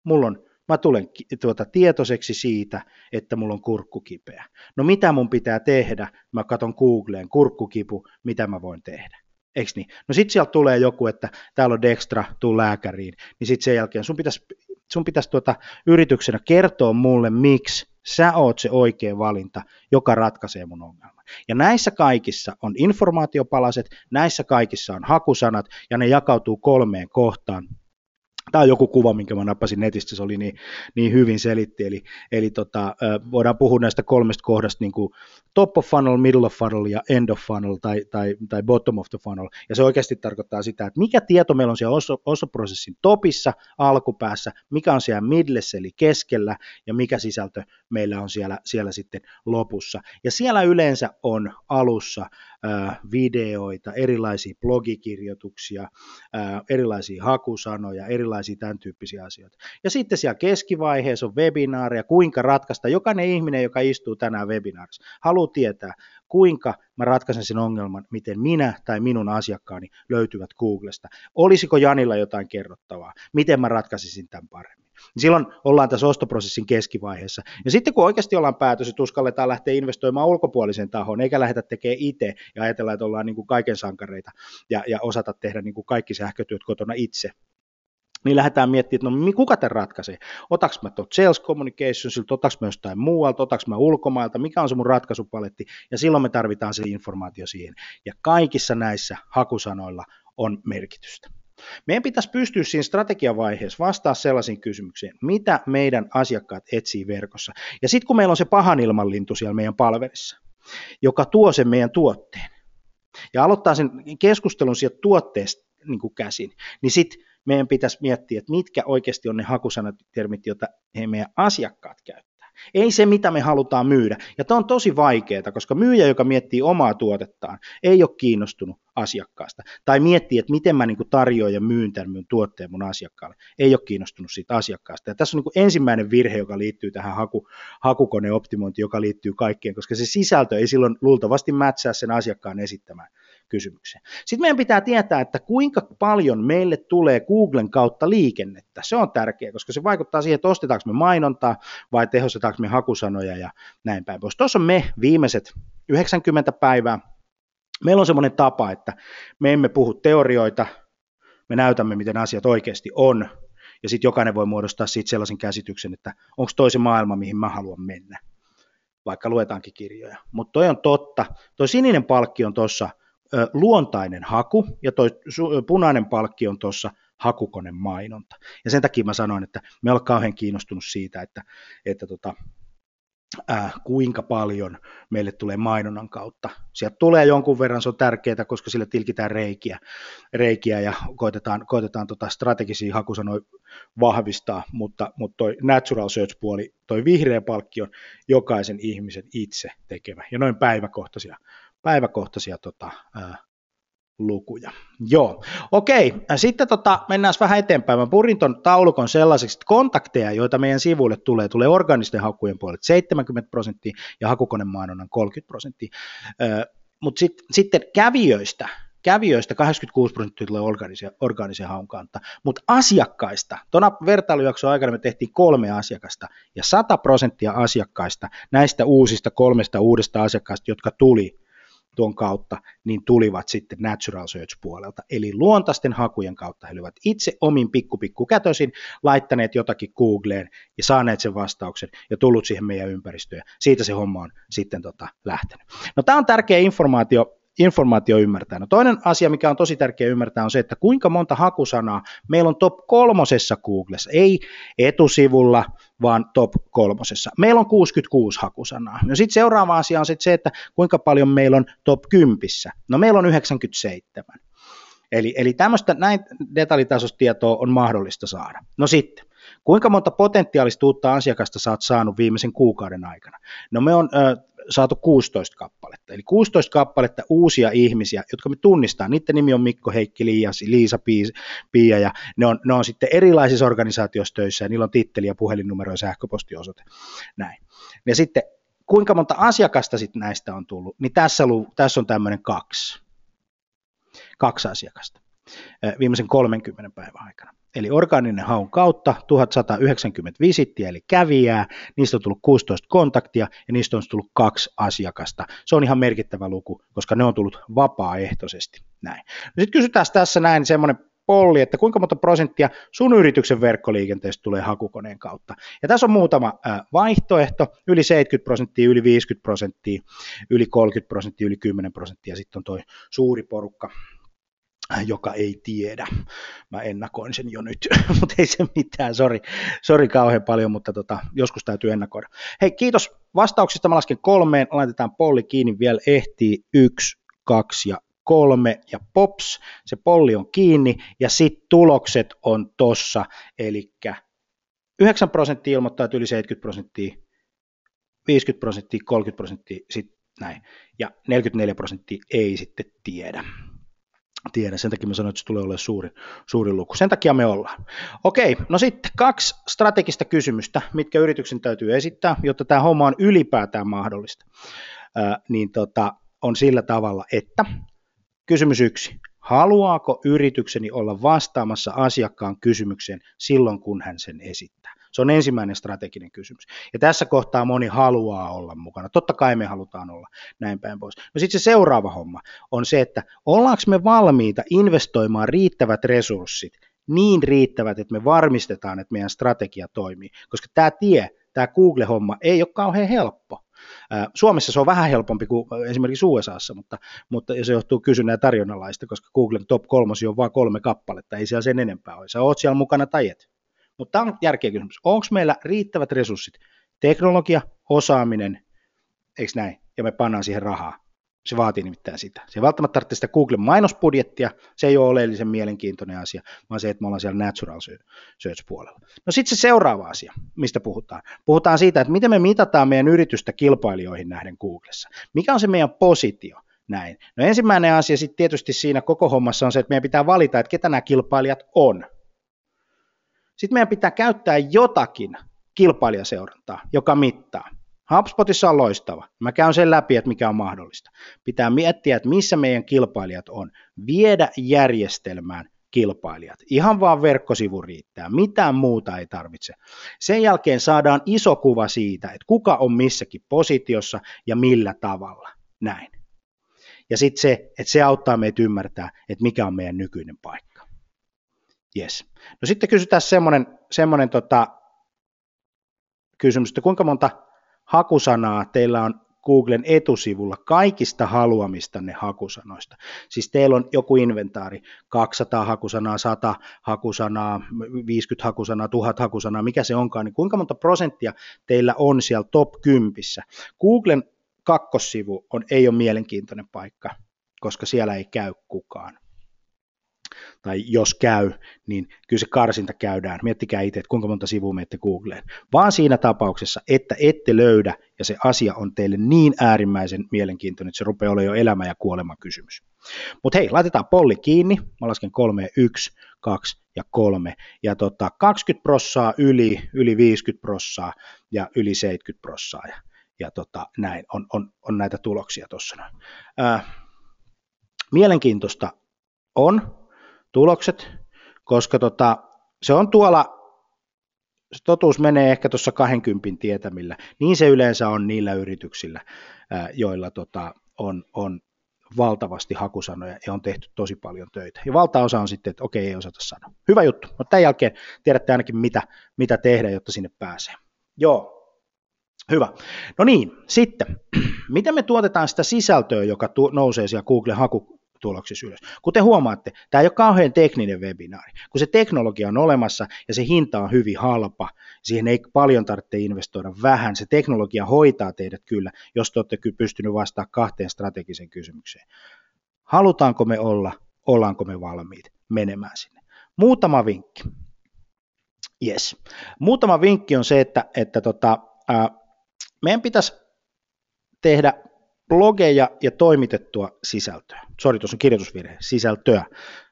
Mulla on, mä tulen tuota, tietoiseksi siitä, että mulla on kurkku kipeä. No mitä mun pitää tehdä? Mä katson Googleen, kurkkukipu, mitä mä voin tehdä. Eikö niin? No sitten sieltä tulee joku, että täällä on Dextra, tuu lääkäriin, niin sitten sen jälkeen sun pitäisi, sun pitäisi tuota, yrityksenä kertoa mulle, miksi sä oot se oikea valinta, joka ratkaisee mun ongelman. Ja näissä kaikissa on informaatiopalaset, näissä kaikissa on hakusanat, ja ne jakautuu kolmeen kohtaan. Tämä on joku kuva, minkä mä nappasin netistä, se oli niin, niin hyvin selitti, eli, eli tota, voidaan puhua näistä kolmesta kohdasta niin kuin top of funnel, middle of funnel ja end of funnel tai, tai, tai bottom of the funnel. Ja se oikeasti tarkoittaa sitä, että mikä tieto meillä on siellä ostoprosessin topissa, alkupäässä, mikä on siellä middlessä eli keskellä ja mikä sisältö meillä on siellä, siellä sitten lopussa. Ja siellä yleensä on alussa videoita, erilaisia blogikirjoituksia, erilaisia hakusanoja, erilaisia tämän tyyppisiä asioita. Ja sitten siellä keskivaiheessa on webinaaria, kuinka ratkaista. Jokainen ihminen, joka istuu tänään webinaarissa, haluaa tietää, kuinka mä ratkaisen sen ongelman, miten minä tai minun asiakkaani löytyvät Googlesta. Olisiko Janilla jotain kerrottavaa? Miten mä ratkaisisin tämän paremmin? silloin ollaan tässä ostoprosessin keskivaiheessa. Ja sitten kun oikeasti ollaan päätös, että uskalletaan lähteä investoimaan ulkopuoliseen tahoon, eikä lähdetä tekemään itse ja ajatella, että ollaan niin kuin kaiken sankareita ja, ja osata tehdä niin kuin kaikki sähkötyöt kotona itse, niin lähdetään miettimään, että no kuka tämän ratkaisee? Otaks mä tuot sales communicationsilta, otaks mä jostain muualta, otaks mä ulkomailta, mikä on se mun ratkaisupaletti, ja silloin me tarvitaan se informaatio siihen. Ja kaikissa näissä hakusanoilla on merkitystä. Meidän pitäisi pystyä siinä strategiavaiheessa vastaa sellaisiin kysymyksiin, mitä meidän asiakkaat etsii verkossa. Ja sitten kun meillä on se pahan ilmanlintu siellä meidän palvelissa, joka tuo sen meidän tuotteen, ja aloittaa sen keskustelun sieltä tuotteesta niin kuin käsin, niin sitten meidän pitäisi miettiä, että mitkä oikeasti on ne hakusanatermit, joita he meidän asiakkaat käyttävät. Ei se, mitä me halutaan myydä. Ja tämä on tosi vaikeaa, koska myyjä, joka miettii omaa tuotettaan, ei ole kiinnostunut asiakkaasta. Tai miettii, että miten mä niin tarjoan ja myyn tämän mun tuotteen mun asiakkaalle. Ei ole kiinnostunut siitä asiakkaasta. Ja tässä on niin ensimmäinen virhe, joka liittyy tähän haku, hakukoneoptimointiin, joka liittyy kaikkeen, koska se sisältö ei silloin luultavasti mätsää sen asiakkaan esittämään kysymykseen. Sitten meidän pitää tietää, että kuinka paljon meille tulee Googlen kautta liikennettä. Se on tärkeää, koska se vaikuttaa siihen, että ostetaanko me mainontaa vai tehostetaanko me hakusanoja ja näin päin pois. Tuossa on me viimeiset 90 päivää. Meillä on semmoinen tapa, että me emme puhu teorioita, me näytämme, miten asiat oikeasti on, ja sitten jokainen voi muodostaa siitä sellaisen käsityksen, että onko toisen maailma, mihin mä haluan mennä, vaikka luetaankin kirjoja. Mutta toi on totta. Toi sininen palkki on tuossa luontainen haku ja toi punainen palkki on tuossa hakukoneen mainonta. Ja sen takia mä sanoin, että me olen kauhean kiinnostunut siitä, että, että tota, äh, kuinka paljon meille tulee mainonnan kautta. Sieltä tulee jonkun verran, se on tärkeää, koska sillä tilkitään reikiä, reikiä ja koitetaan, koitetaan tota strategisia hakusanoja vahvistaa, mutta, mutta toi natural search-puoli, toi vihreä palkki on jokaisen ihmisen itse tekemä ja noin päiväkohtaisia päiväkohtaisia tota, ää, lukuja. Joo, okei. Sitten tota, mennään vähän eteenpäin. Mä purin ton taulukon sellaiseksi, että kontakteja, joita meidän sivuille tulee, tulee organisten hakujen puolelle 70 prosenttia ja hakukonemainonnan 30 prosenttia. Mutta sit, sitten kävijöistä, kävijöistä 86 prosenttia tulee organisen, organisen haun kautta, mutta asiakkaista, tuona vertailujakson aikana me tehtiin kolme asiakasta, ja 100 prosenttia asiakkaista, näistä uusista kolmesta uudesta asiakkaasta, jotka tuli tuon kautta, niin tulivat sitten Natural Search-puolelta. Eli luontaisten hakujen kautta he olivat itse omin pikku pikku kätösin laittaneet jotakin Googleen ja saaneet sen vastauksen ja tullut siihen meidän ympäristöön. Siitä se homma on sitten tota lähtenyt. No tämä on tärkeä informaatio informaatio ymmärtää. No toinen asia, mikä on tosi tärkeä ymmärtää, on se, että kuinka monta hakusanaa meillä on top kolmosessa Googlessa, ei etusivulla, vaan top kolmosessa. Meillä on 66 hakusanaa. No sitten seuraava asia on sit se, että kuinka paljon meillä on top 10. No meillä on 97. Eli, eli tämmöistä näin detaljitasoista tietoa on mahdollista saada. No sitten, kuinka monta potentiaalista uutta asiakasta sä oot saanut viimeisen kuukauden aikana? No me on ö, saatu 16 kappaletta, eli 16 kappaletta uusia ihmisiä, jotka me tunnistaa. Niiden nimi on Mikko, Heikki, Liias, Liisa, Pia, ja ne on, ne on sitten erilaisissa organisaatioissa töissä, ja niillä on titteli ja puhelinnumero ja sähköpostiosoite. Näin. Ja sitten kuinka monta asiakasta sitten näistä on tullut, niin tässä, tässä on tämmöinen kaksi kaksi asiakasta viimeisen 30 päivän aikana. Eli orgaaninen haun kautta 1190 visittiä eli kävijää, niistä on tullut 16 kontaktia ja niistä on tullut kaksi asiakasta. Se on ihan merkittävä luku, koska ne on tullut vapaaehtoisesti. Näin. No sitten kysytään tässä näin semmoinen polli, että kuinka monta prosenttia sun yrityksen verkkoliikenteestä tulee hakukoneen kautta. Ja tässä on muutama vaihtoehto, yli 70 prosenttia, yli 50 prosenttia, yli 30 prosenttia, yli 10 prosenttia, sitten on tuo suuri porukka, joka ei tiedä. Mä ennakoin sen jo nyt, mutta ei se mitään, sori, sori kauhean paljon, mutta tota, joskus täytyy ennakoida. Hei, kiitos vastauksista, mä lasken kolmeen, laitetaan polli kiinni, vielä ehtii. Yksi, kaksi ja kolme. Ja pops, se polli on kiinni. Ja sitten tulokset on tossa, eli 9 prosenttia ilmoittaa, että yli 70 prosenttia, 50 prosenttia, 30 prosenttia, sitten näin, ja 44 prosenttia ei sitten tiedä tiedä. Sen takia mä sanoin, että se tulee olemaan suuri, suuri luku. Sen takia me ollaan. Okei, no sitten kaksi strategista kysymystä, mitkä yrityksen täytyy esittää, jotta tämä homma on ylipäätään mahdollista. Ää, niin tota, on sillä tavalla, että kysymys yksi. Haluaako yritykseni olla vastaamassa asiakkaan kysymykseen silloin, kun hän sen esittää? Se on ensimmäinen strateginen kysymys. Ja tässä kohtaa moni haluaa olla mukana. Totta kai me halutaan olla näin päin pois. No sitten se seuraava homma on se, että ollaanko me valmiita investoimaan riittävät resurssit, niin riittävät, että me varmistetaan, että meidän strategia toimii. Koska tämä tie, tämä Google-homma ei ole kauhean helppo. Suomessa se on vähän helpompi kuin esimerkiksi USAssa, mutta, mutta se johtuu kysynnän ja tarjonnalaista, koska Googlen top kolmosi on vain kolme kappaletta, ei siellä sen enempää ole. Sä oot siellä mukana tai et. Mutta tämä on järkeä kysymys. Onko meillä riittävät resurssit? Teknologia, osaaminen, eikö näin? Ja me pannaan siihen rahaa. Se vaatii nimittäin sitä. Se ei välttämättä tarvitse sitä Googlen mainosbudjettia, se ei ole oleellisen mielenkiintoinen asia, vaan se, että me ollaan siellä natural search-puolella. No sitten se seuraava asia, mistä puhutaan. Puhutaan siitä, että miten me mitataan meidän yritystä kilpailijoihin nähden Googlessa. Mikä on se meidän positio? Näin. No ensimmäinen asia sitten tietysti siinä koko hommassa on se, että meidän pitää valita, että ketä nämä kilpailijat on. Sitten meidän pitää käyttää jotakin kilpailijaseurantaa, joka mittaa. HubSpotissa on loistava. Mä käyn sen läpi, että mikä on mahdollista. Pitää miettiä, että missä meidän kilpailijat on. Viedä järjestelmään kilpailijat. Ihan vaan verkkosivu riittää. Mitään muuta ei tarvitse. Sen jälkeen saadaan iso kuva siitä, että kuka on missäkin positiossa ja millä tavalla. Näin. Ja sitten se, että se auttaa meitä ymmärtää, että mikä on meidän nykyinen paikka. Yes. No sitten kysytään semmoinen, semmoinen tota, kysymys, että kuinka monta hakusanaa teillä on Googlen etusivulla kaikista haluamistanne hakusanoista. Siis teillä on joku inventaari, 200 hakusanaa, 100 hakusanaa, 50 hakusanaa, 1000 hakusanaa, mikä se onkaan, niin kuinka monta prosenttia teillä on siellä top 10. Googlen kakkossivu on, ei ole mielenkiintoinen paikka, koska siellä ei käy kukaan tai jos käy, niin kyllä se karsinta käydään. Miettikää itse, että kuinka monta sivua menette Googleen. Vaan siinä tapauksessa, että ette löydä ja se asia on teille niin äärimmäisen mielenkiintoinen, että se rupeaa olemaan jo elämä ja kuolema kysymys. Mutta hei, laitetaan polli kiinni. Mä lasken kolme, yksi, kaksi ja kolme. Ja tota, 20 prossaa yli, yli 50 prossaa ja yli 70 prossaa. Ja, ja tota, näin on, on, on näitä tuloksia tuossa. Äh, mielenkiintoista on, tulokset, koska tota, se on tuolla, se totuus menee ehkä tuossa 20 tietämillä. Niin se yleensä on niillä yrityksillä, joilla tota, on, on valtavasti hakusanoja ja on tehty tosi paljon töitä. Ja valtaosa on sitten, että okei, ei osata sanoa. Hyvä juttu, mutta tämän jälkeen tiedätte ainakin, mitä, mitä tehdä, jotta sinne pääsee. Joo, Hyvä. No niin, sitten, miten me tuotetaan sitä sisältöä, joka tu- nousee siellä Google haku, tuloksissa ylös. Kuten huomaatte, tämä ei ole kauhean tekninen webinaari. Kun se teknologia on olemassa ja se hinta on hyvin halpa, siihen ei paljon tarvitse investoida vähän, se teknologia hoitaa teidät kyllä, jos te olette pystynyt vastaamaan kahteen strategiseen kysymykseen. Halutaanko me olla, ollaanko me valmiit menemään sinne? Muutama vinkki. Yes. Muutama vinkki on se, että, että tota, ää, meidän pitäisi tehdä blogeja ja toimitettua sisältöä. Sori, tuossa on kirjoitusvirhe, sisältöä.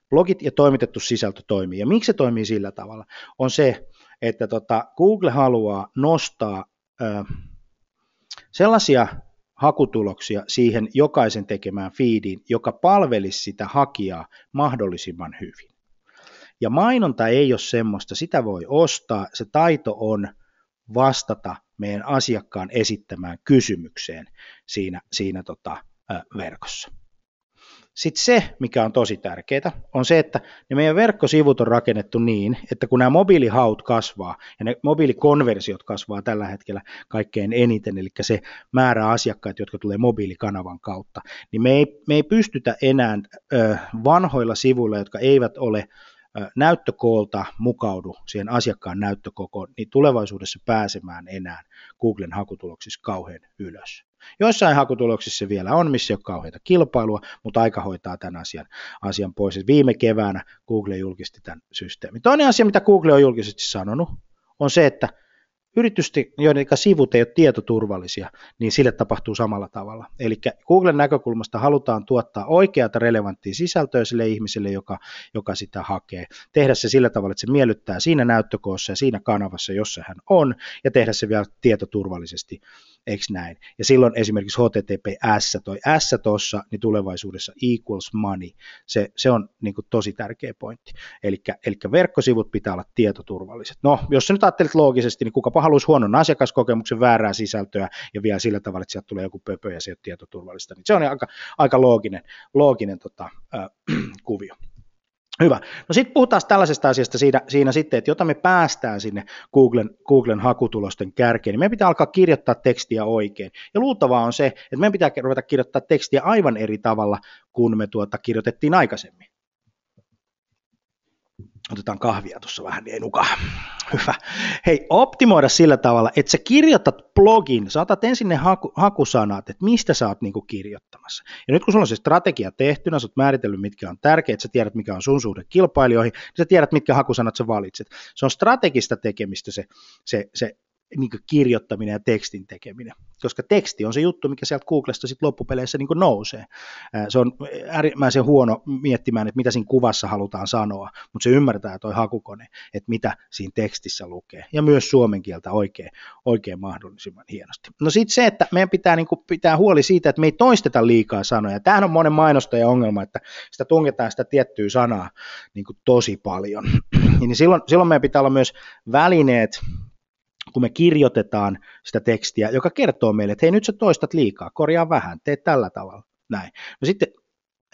Blogit ja toimitettu sisältö toimii. Ja miksi se toimii sillä tavalla? On se, että tota, Google haluaa nostaa ö, sellaisia hakutuloksia siihen jokaisen tekemään feediin, joka palvelisi sitä hakijaa mahdollisimman hyvin. Ja mainonta ei ole semmoista, sitä voi ostaa, se taito on vastata meidän asiakkaan esittämään kysymykseen siinä, siinä tota, verkossa. Sitten se, mikä on tosi tärkeää, on se, että ne meidän verkkosivut on rakennettu niin, että kun nämä mobiilihaut kasvaa ja ne mobiilikonversiot kasvaa tällä hetkellä kaikkein eniten, eli se määrä asiakkaita, jotka tulee mobiilikanavan kautta, niin me ei, me ei pystytä enää ö, vanhoilla sivuilla, jotka eivät ole näyttökoolta mukaudu siihen asiakkaan näyttökokoon, niin tulevaisuudessa pääsemään enää Googlen hakutuloksissa kauhean ylös. Joissain hakutuloksissa vielä on, missä ei ole kauheita kilpailua, mutta aika hoitaa tämän asian, asian pois. Viime keväänä Google julkisti tämän systeemin. Toinen asia, mitä Google on julkisesti sanonut, on se, että yritysten, joiden sivut ei ole tietoturvallisia, niin sille tapahtuu samalla tavalla. Eli Googlen näkökulmasta halutaan tuottaa oikeata relevanttia sisältöä sille ihmiselle, joka, joka sitä hakee. Tehdä se sillä tavalla, että se miellyttää siinä näyttökoossa ja siinä kanavassa, jossa hän on, ja tehdä se vielä tietoturvallisesti eikö näin? Ja silloin esimerkiksi HTTPS, toi S tuossa, niin tulevaisuudessa equals money, se, se on niin kuin tosi tärkeä pointti. Eli verkkosivut pitää olla tietoturvalliset. No, jos sä nyt ajattelet loogisesti, niin kukapa haluaisi huonon asiakaskokemuksen väärää sisältöä ja vielä sillä tavalla, että sieltä tulee joku pöpö ja se ei ole tietoturvallista, niin se on aika, aika looginen, looginen tota, äh, kuvio. Hyvä. No sitten puhutaan tällaisesta asiasta siinä, siinä sitten, että jota me päästään sinne Googlen, Googlen hakutulosten kärkeen, niin meidän pitää alkaa kirjoittaa tekstiä oikein. Ja luultavaa on se, että meidän pitää ruveta kirjoittaa tekstiä aivan eri tavalla kuin me tuota kirjoitettiin aikaisemmin. Otetaan kahvia tuossa vähän, niin ei nuka. Hyvä. Hei, optimoida sillä tavalla, että sä kirjoitat blogin, sä otat ensin ne haku, hakusanat, että mistä sä oot niinku kirjoittamassa. Ja nyt kun sulla on se strategia tehtynä, sä oot määritellyt, mitkä on tärkeät, sä tiedät, mikä on sun suhde kilpailijoihin, niin sä tiedät, mitkä hakusanat sä valitset. Se on strategista tekemistä se, se, se niin kirjoittaminen ja tekstin tekeminen, koska teksti on se juttu, mikä sieltä Googlesta sitten loppupeleissä niin nousee. Se on äärimmäisen huono miettimään, että mitä siinä kuvassa halutaan sanoa, mutta se ymmärtää toi hakukone, että mitä siinä tekstissä lukee, ja myös suomen kieltä oikein, oikein mahdollisimman hienosti. No sitten se, että meidän pitää niin pitää huoli siitä, että me ei toisteta liikaa sanoja. Tämähän on monen mainostajan ongelma, että sitä tungetaan sitä tiettyä sanaa niin tosi paljon. niin silloin, silloin meidän pitää olla myös välineet, kun me kirjoitetaan sitä tekstiä, joka kertoo meille, että hei nyt sä toistat liikaa, korjaa vähän, tee tällä tavalla, näin. No sitten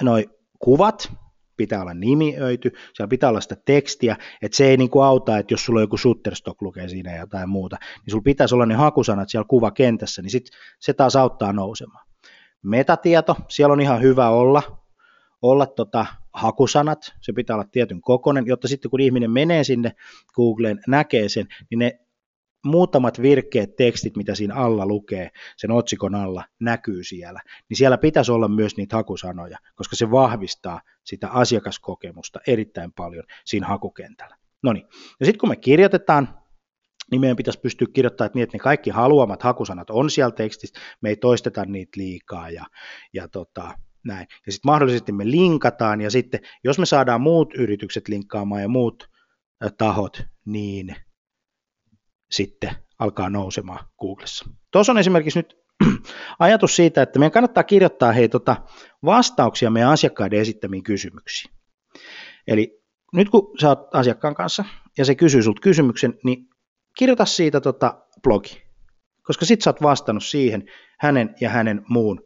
noi kuvat, pitää olla nimiöity, siellä pitää olla sitä tekstiä, että se ei niin kuin auta, että jos sulla on joku Shutterstock lukee siinä ja jotain muuta, niin sulla pitäisi olla ne hakusanat siellä kuvakentässä, niin sit se taas auttaa nousemaan. Metatieto, siellä on ihan hyvä olla, olla tota hakusanat, se pitää olla tietyn kokonen, jotta sitten kun ihminen menee sinne Googleen, näkee sen, niin ne muutamat virkkeet tekstit, mitä siinä alla lukee, sen otsikon alla, näkyy siellä, niin siellä pitäisi olla myös niitä hakusanoja, koska se vahvistaa sitä asiakaskokemusta erittäin paljon siinä hakukentällä. No niin, ja sitten kun me kirjoitetaan, niin meidän pitäisi pystyä kirjoittamaan niin, että ne kaikki haluamat hakusanat on siellä tekstissä, me ei toisteta niitä liikaa ja, ja tota, näin. Ja sitten mahdollisesti me linkataan ja sitten, jos me saadaan muut yritykset linkkaamaan ja muut tahot, niin sitten alkaa nousemaan Googlessa. Tuossa on esimerkiksi nyt ajatus siitä, että meidän kannattaa kirjoittaa hei, tota, vastauksia meidän asiakkaiden esittämiin kysymyksiin. Eli nyt kun sä oot asiakkaan kanssa ja se kysyy sulta kysymyksen, niin kirjoita siitä tota, blogi, koska sit sä oot vastannut siihen hänen ja hänen muun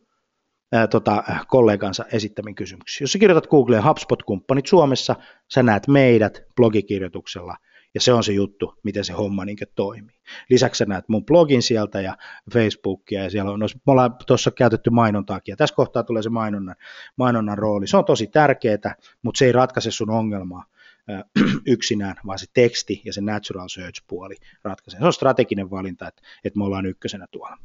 ää, tota, kollegansa esittämiin kysymyksiin. Jos sä kirjoitat Googleen HubSpot-kumppanit Suomessa, sä näet meidät blogikirjoituksella Ja se on se juttu, miten se homma niin toimii. Lisäksi sä näet mun blogin sieltä ja Facebookia ja siellä on, me ollaan tuossa käytetty mainontaakin ja tässä kohtaa tulee se mainonnan, mainonnan rooli. Se on tosi tärkeää, mutta se ei ratkaise sun ongelmaa yksinään, vaan se teksti ja se natural search puoli ratkaisee. Se on strateginen valinta, että, että me ollaan ykkösenä tuolla.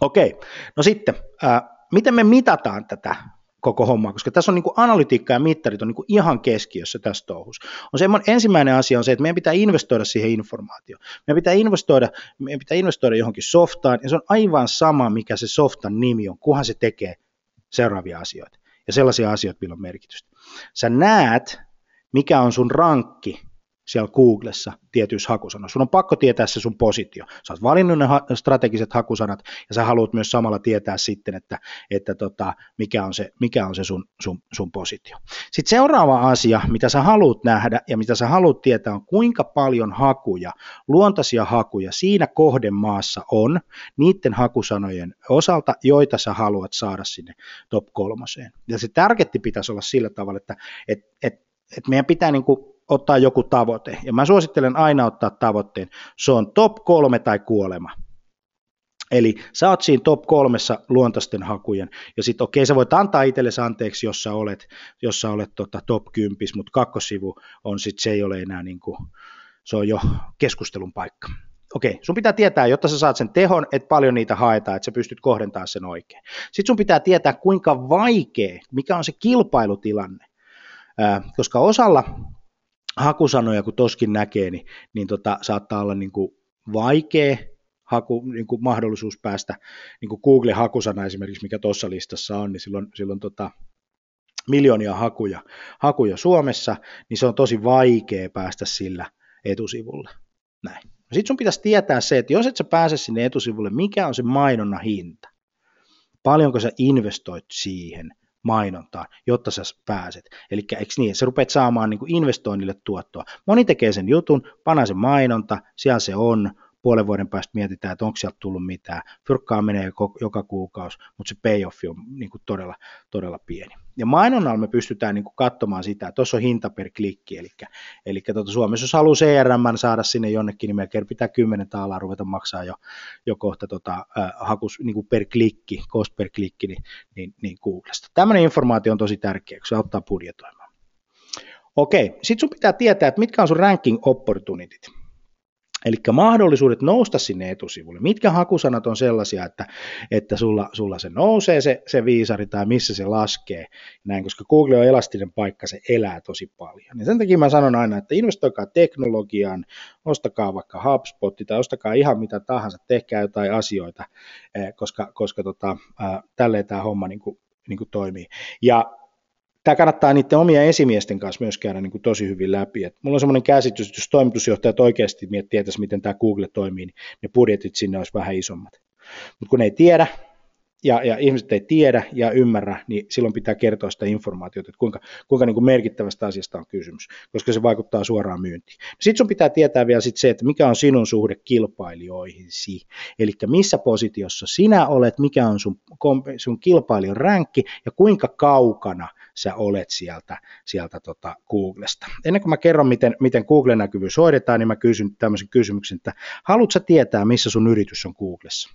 Okei, no sitten, ää, miten me mitataan tätä koko hommaa, koska tässä on niin kuin analytiikka ja mittarit on niin kuin ihan keskiössä tässä touhussa. On semmoinen, ensimmäinen asia on se, että meidän pitää investoida siihen informaatioon. Meidän pitää investoida, meidän pitää investoida johonkin softaan, ja se on aivan sama, mikä se softan nimi on, kunhan se tekee seuraavia asioita. Ja sellaisia asioita, millä on merkitystä. Sä näet, mikä on sun rankki siellä Googlessa tietyissä hakusanoissa. Sun on pakko tietää se sun positio. Sä oot valinnut ne ha- strategiset hakusanat ja sä haluat myös samalla tietää sitten, että, että tota, mikä on se, mikä on se sun, sun, sun positio. Sitten seuraava asia, mitä sä haluat nähdä ja mitä sä haluat tietää on kuinka paljon hakuja, luontaisia hakuja siinä kohdemaassa on niiden hakusanojen osalta, joita sä haluat saada sinne top kolmoseen. Ja se tärketti pitäisi olla sillä tavalla, että et, et, et meidän pitää niin kuin ottaa joku tavoite. Ja mä suosittelen aina ottaa tavoitteen. Se on top kolme tai kuolema. Eli sä oot siinä top kolmessa luontaisten hakujen, ja sitten okei, okay, sä voit antaa itsellesi anteeksi, jos sä olet, jos sä olet tota, top 10, mutta kakkosivu on sitten, se ei ole enää niin kuin, se on jo keskustelun paikka. Okei, okay, sun pitää tietää, jotta sä saat sen tehon, että paljon niitä haetaan, että sä pystyt kohdentamaan sen oikein. Sitten sun pitää tietää, kuinka vaikea, mikä on se kilpailutilanne, koska osalla hakusanoja, kun toskin näkee, niin, niin tota, saattaa olla niin kuin vaikea haku, niin kuin mahdollisuus päästä, niin kuin Google-hakusana esimerkiksi, mikä tuossa listassa on, niin silloin, silloin tota, miljoonia hakuja, hakuja Suomessa, niin se on tosi vaikea päästä sillä etusivulle. Näin. Sitten sun pitäisi tietää se, että jos et sä pääse sinne etusivulle, mikä on se mainonnan hinta? Paljonko sä investoit siihen? Mainontaan, jotta sä pääset. Eli eikö niin, sä rupeat saamaan niin kuin investoinnille tuottoa. Moni tekee sen jutun, panaa sen mainonta, siellä se on, puolen vuoden päästä mietitään, että onko sieltä tullut mitään. Fyrkkaa menee joka kuukausi, mutta se payoffi on niin kuin todella, todella pieni. Ja mainonnalla me pystytään niin kuin katsomaan sitä, että tuossa on hinta per klikki, eli, eli tuota, Suomessa jos haluaa CRM saada sinne jonnekin, niin melkein pitää 10 taalaa ruveta maksaa jo, jo kohta tota, äh, hakus niin kuin per klikki, cost per klikki, niin, niin, niin Googlesta. Tämmöinen informaatio on tosi tärkeä, kun se auttaa budjetoimaan. Okei, sitten sun pitää tietää, että mitkä on sun ranking opportunityt. Eli mahdollisuudet nousta sinne etusivulle. Mitkä hakusanat on sellaisia, että, että sulla, sulla se nousee se, se viisari tai missä se laskee, näin, koska Google on elastinen paikka, se elää tosi paljon. Ja sen takia mä sanon aina, että investoikaa teknologiaan, ostakaa vaikka HubSpot tai ostakaa ihan mitä tahansa, tehkää jotain asioita, eh, koska, koska tota, tälleen tämä homma niin kuin, niin kuin toimii. Ja tämä kannattaa niiden omien esimiesten kanssa myös käydä niin kuin tosi hyvin läpi. Et mulla on semmoinen käsitys, että jos toimitusjohtajat oikeasti tietäisi, miten tämä Google toimii, niin ne budjetit sinne olisi vähän isommat. Mutta kun ne ei tiedä, ja, ja ihmiset ei tiedä ja ymmärrä, niin silloin pitää kertoa sitä informaatiota, että kuinka, kuinka niin kuin merkittävästä asiasta on kysymys, koska se vaikuttaa suoraan myyntiin. Sitten sun pitää tietää vielä sit se, että mikä on sinun suhde kilpailijoihisi, eli missä positiossa sinä olet, mikä on sun, sun kilpailijan ränkki ja kuinka kaukana sä olet sieltä, sieltä tota Googlesta. Ennen kuin mä kerron, miten, miten Google-näkyvyys hoidetaan, niin mä kysyn tämmöisen kysymyksen, että haluatko tietää, missä sun yritys on Googlessa?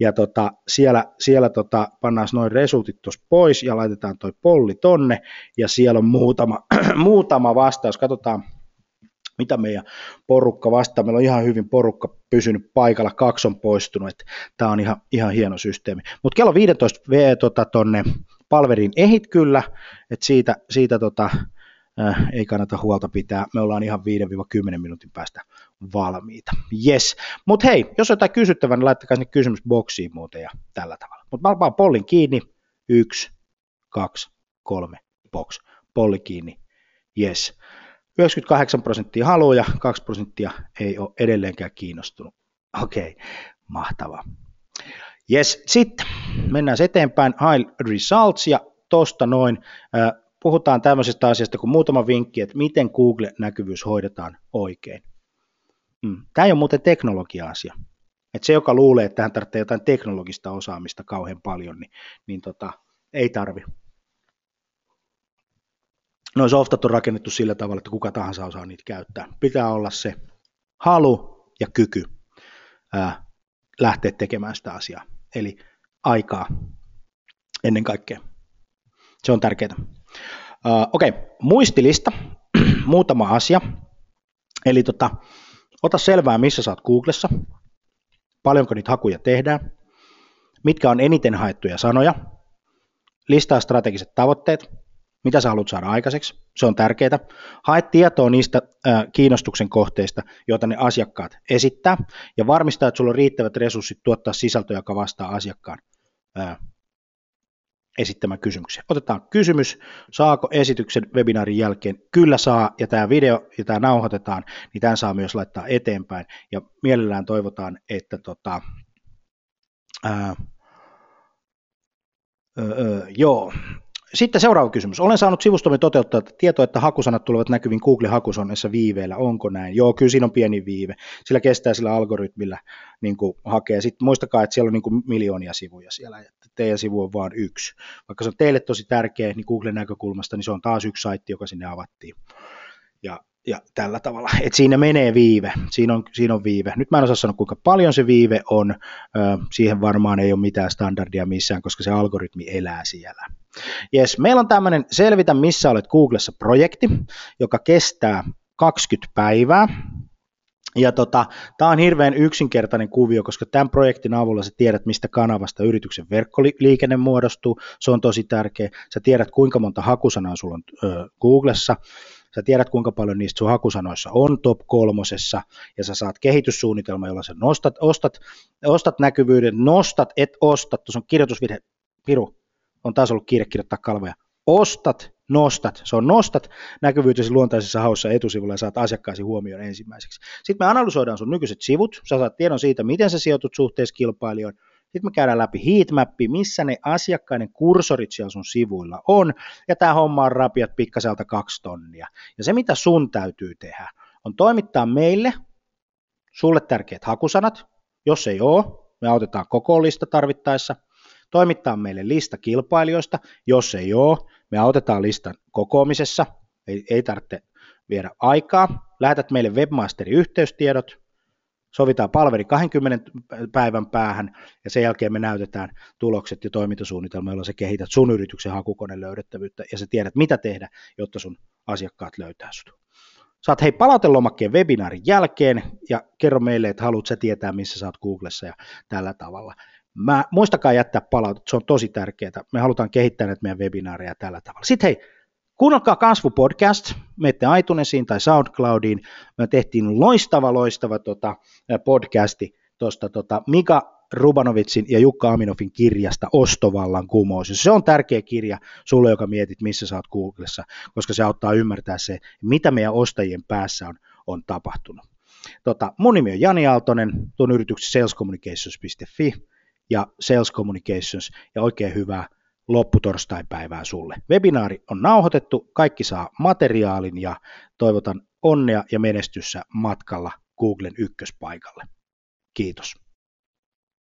Ja tota, siellä, siellä tota, pannaan noin resultit tuossa pois ja laitetaan toi polli tonne ja siellä on muutama, muutama vastaus. Katsotaan, mitä meidän porukka vastaa. Meillä on ihan hyvin porukka pysynyt paikalla, kaksi on poistunut, tämä on ihan, ihan hieno systeemi. Mutta kello 15 v, tota, tonne palveriin ehit kyllä, että siitä, siitä tota, äh, ei kannata huolta pitää. Me ollaan ihan 5-10 minuutin päästä valmiita. Yes. Mutta hei, jos on jotain kysyttävää, niin laittakaa sinne kysymysboksiin muuten ja tällä tavalla. Mutta mä vaan pollin kiinni. Yksi, kaksi, kolme, box. Polli kiinni. Yes. 98 prosenttia haluaa ja 2 prosenttia ei ole edelleenkään kiinnostunut. Okei, okay. mahtavaa. Yes, sitten mennään eteenpäin. High results ja tosta noin. Puhutaan tämmöisestä asiasta kuin muutama vinkki, että miten Google-näkyvyys hoidetaan oikein. Mm. Tämä ei ole muuten teknologia-asia. Et se, joka luulee, että hän tarvitsee jotain teknologista osaamista kauhean paljon, niin, niin tota, ei tarvi. noin softat on rakennettu sillä tavalla, että kuka tahansa osaa niitä käyttää. Pitää olla se halu ja kyky ää, lähteä tekemään sitä asiaa. Eli aikaa ennen kaikkea. Se on tärkeää. Uh, Okei, okay. muistilista, muutama asia. Eli tota, ota selvää, missä saat Googlessa, paljonko niitä hakuja tehdään, mitkä on eniten haettuja sanoja, listaa strategiset tavoitteet, mitä sä haluat saada aikaiseksi, se on tärkeää. Hae tietoa niistä äh, kiinnostuksen kohteista, joita ne asiakkaat esittää, ja varmistaa, että sulla on riittävät resurssit tuottaa sisältöä, joka vastaa asiakkaan äh, esittämään kysymyksiä. Otetaan kysymys, saako esityksen webinaarin jälkeen? Kyllä saa, ja tämä video, ja tämä nauhoitetaan, niin tämän saa myös laittaa eteenpäin, ja mielellään toivotaan, että tota, ää, öö, joo, sitten seuraava kysymys. Olen saanut sivustomme toteuttaa tietoa, että hakusanat tulevat näkyviin Google-hakusonneissa viiveellä. Onko näin? Joo, kyllä siinä on pieni viive. Sillä kestää sillä algoritmilla niin kuin hakee. Sitten muistakaa, että siellä on niin kuin miljoonia sivuja siellä. Että teidän sivu on vain yksi. Vaikka se on teille tosi tärkeä, niin Googlen näkökulmasta, niin se on taas yksi saitti, joka sinne avattiin. Ja ja tällä tavalla. Et siinä menee viive, siinä on, siinä on viive. Nyt mä en osaa sanoa, kuinka paljon se viive on, ö, siihen varmaan ei ole mitään standardia missään, koska se algoritmi elää siellä. Yes, meillä on tämmöinen Selvitä, missä olet Googlessa projekti, joka kestää 20 päivää. Ja tota, tämä on hirveän yksinkertainen kuvio, koska tämän projektin avulla sä tiedät, mistä kanavasta yrityksen verkkoliikenne muodostuu. Se on tosi tärkeä. Sä tiedät, kuinka monta hakusanaa sulla on ö, Googlessa sä tiedät kuinka paljon niistä sun hakusanoissa on top kolmosessa, ja sä saat kehityssuunnitelma, jolla sä nostat, ostat, ostat näkyvyyden, nostat, et ostat, tuossa on kirjoitusvirhe, Piru, on taas ollut kiire kirjoittaa kalvoja, ostat, nostat, se on nostat näkyvyytesi luontaisessa haussa etusivulla ja saat asiakkaasi huomioon ensimmäiseksi. Sitten me analysoidaan sun nykyiset sivut, sä saat tiedon siitä, miten sä sijoitut suhteessa kilpailijoon, sitten me käydään läpi heatmappi, missä ne asiakkaiden kursorit siellä sun sivuilla on, ja tämä homma on rapiat pikkaselta kaksi tonnia. Ja se, mitä sun täytyy tehdä, on toimittaa meille sulle tärkeät hakusanat, jos ei ole, me autetaan koko lista tarvittaessa, toimittaa meille lista kilpailijoista, jos ei ole, me autetaan listan kokoamisessa, ei, ei tarvitse viedä aikaa, lähetät meille webmasterin yhteystiedot, sovitaan palveri 20 päivän päähän ja sen jälkeen me näytetään tulokset ja toimintasuunnitelma, jolla sä kehität sun yrityksen hakukoneen löydettävyyttä ja sä tiedät mitä tehdä, jotta sun asiakkaat löytää sut. Saat hei palautelomakkeen webinaarin jälkeen ja kerro meille, että haluat sä tietää, missä sä oot Googlessa ja tällä tavalla. Mä, muistakaa jättää palautet, se on tosi tärkeää. Me halutaan kehittää näitä meidän webinaareja tällä tavalla. Sitten hei, Kuunnelkaa Kasvu-podcast, menette iTunesiin tai SoundCloudiin. Me tehtiin loistava, loistava tota, podcasti tuosta tota, Mika Rubanovitsin ja Jukka Aminofin kirjasta Ostovallan kumous. Se on tärkeä kirja sulle, joka mietit, missä sä oot Googlessa, koska se auttaa ymmärtää se, mitä meidän ostajien päässä on, on tapahtunut. Tota, mun nimi on Jani Aaltonen, tuon yrityksen salescommunications.fi ja Sales Communications ja oikein hyvää lopputorstaipäivää sulle. Webinaari on nauhoitettu, kaikki saa materiaalin ja toivotan onnea ja menestyssä matkalla Googlen ykköspaikalle. Kiitos.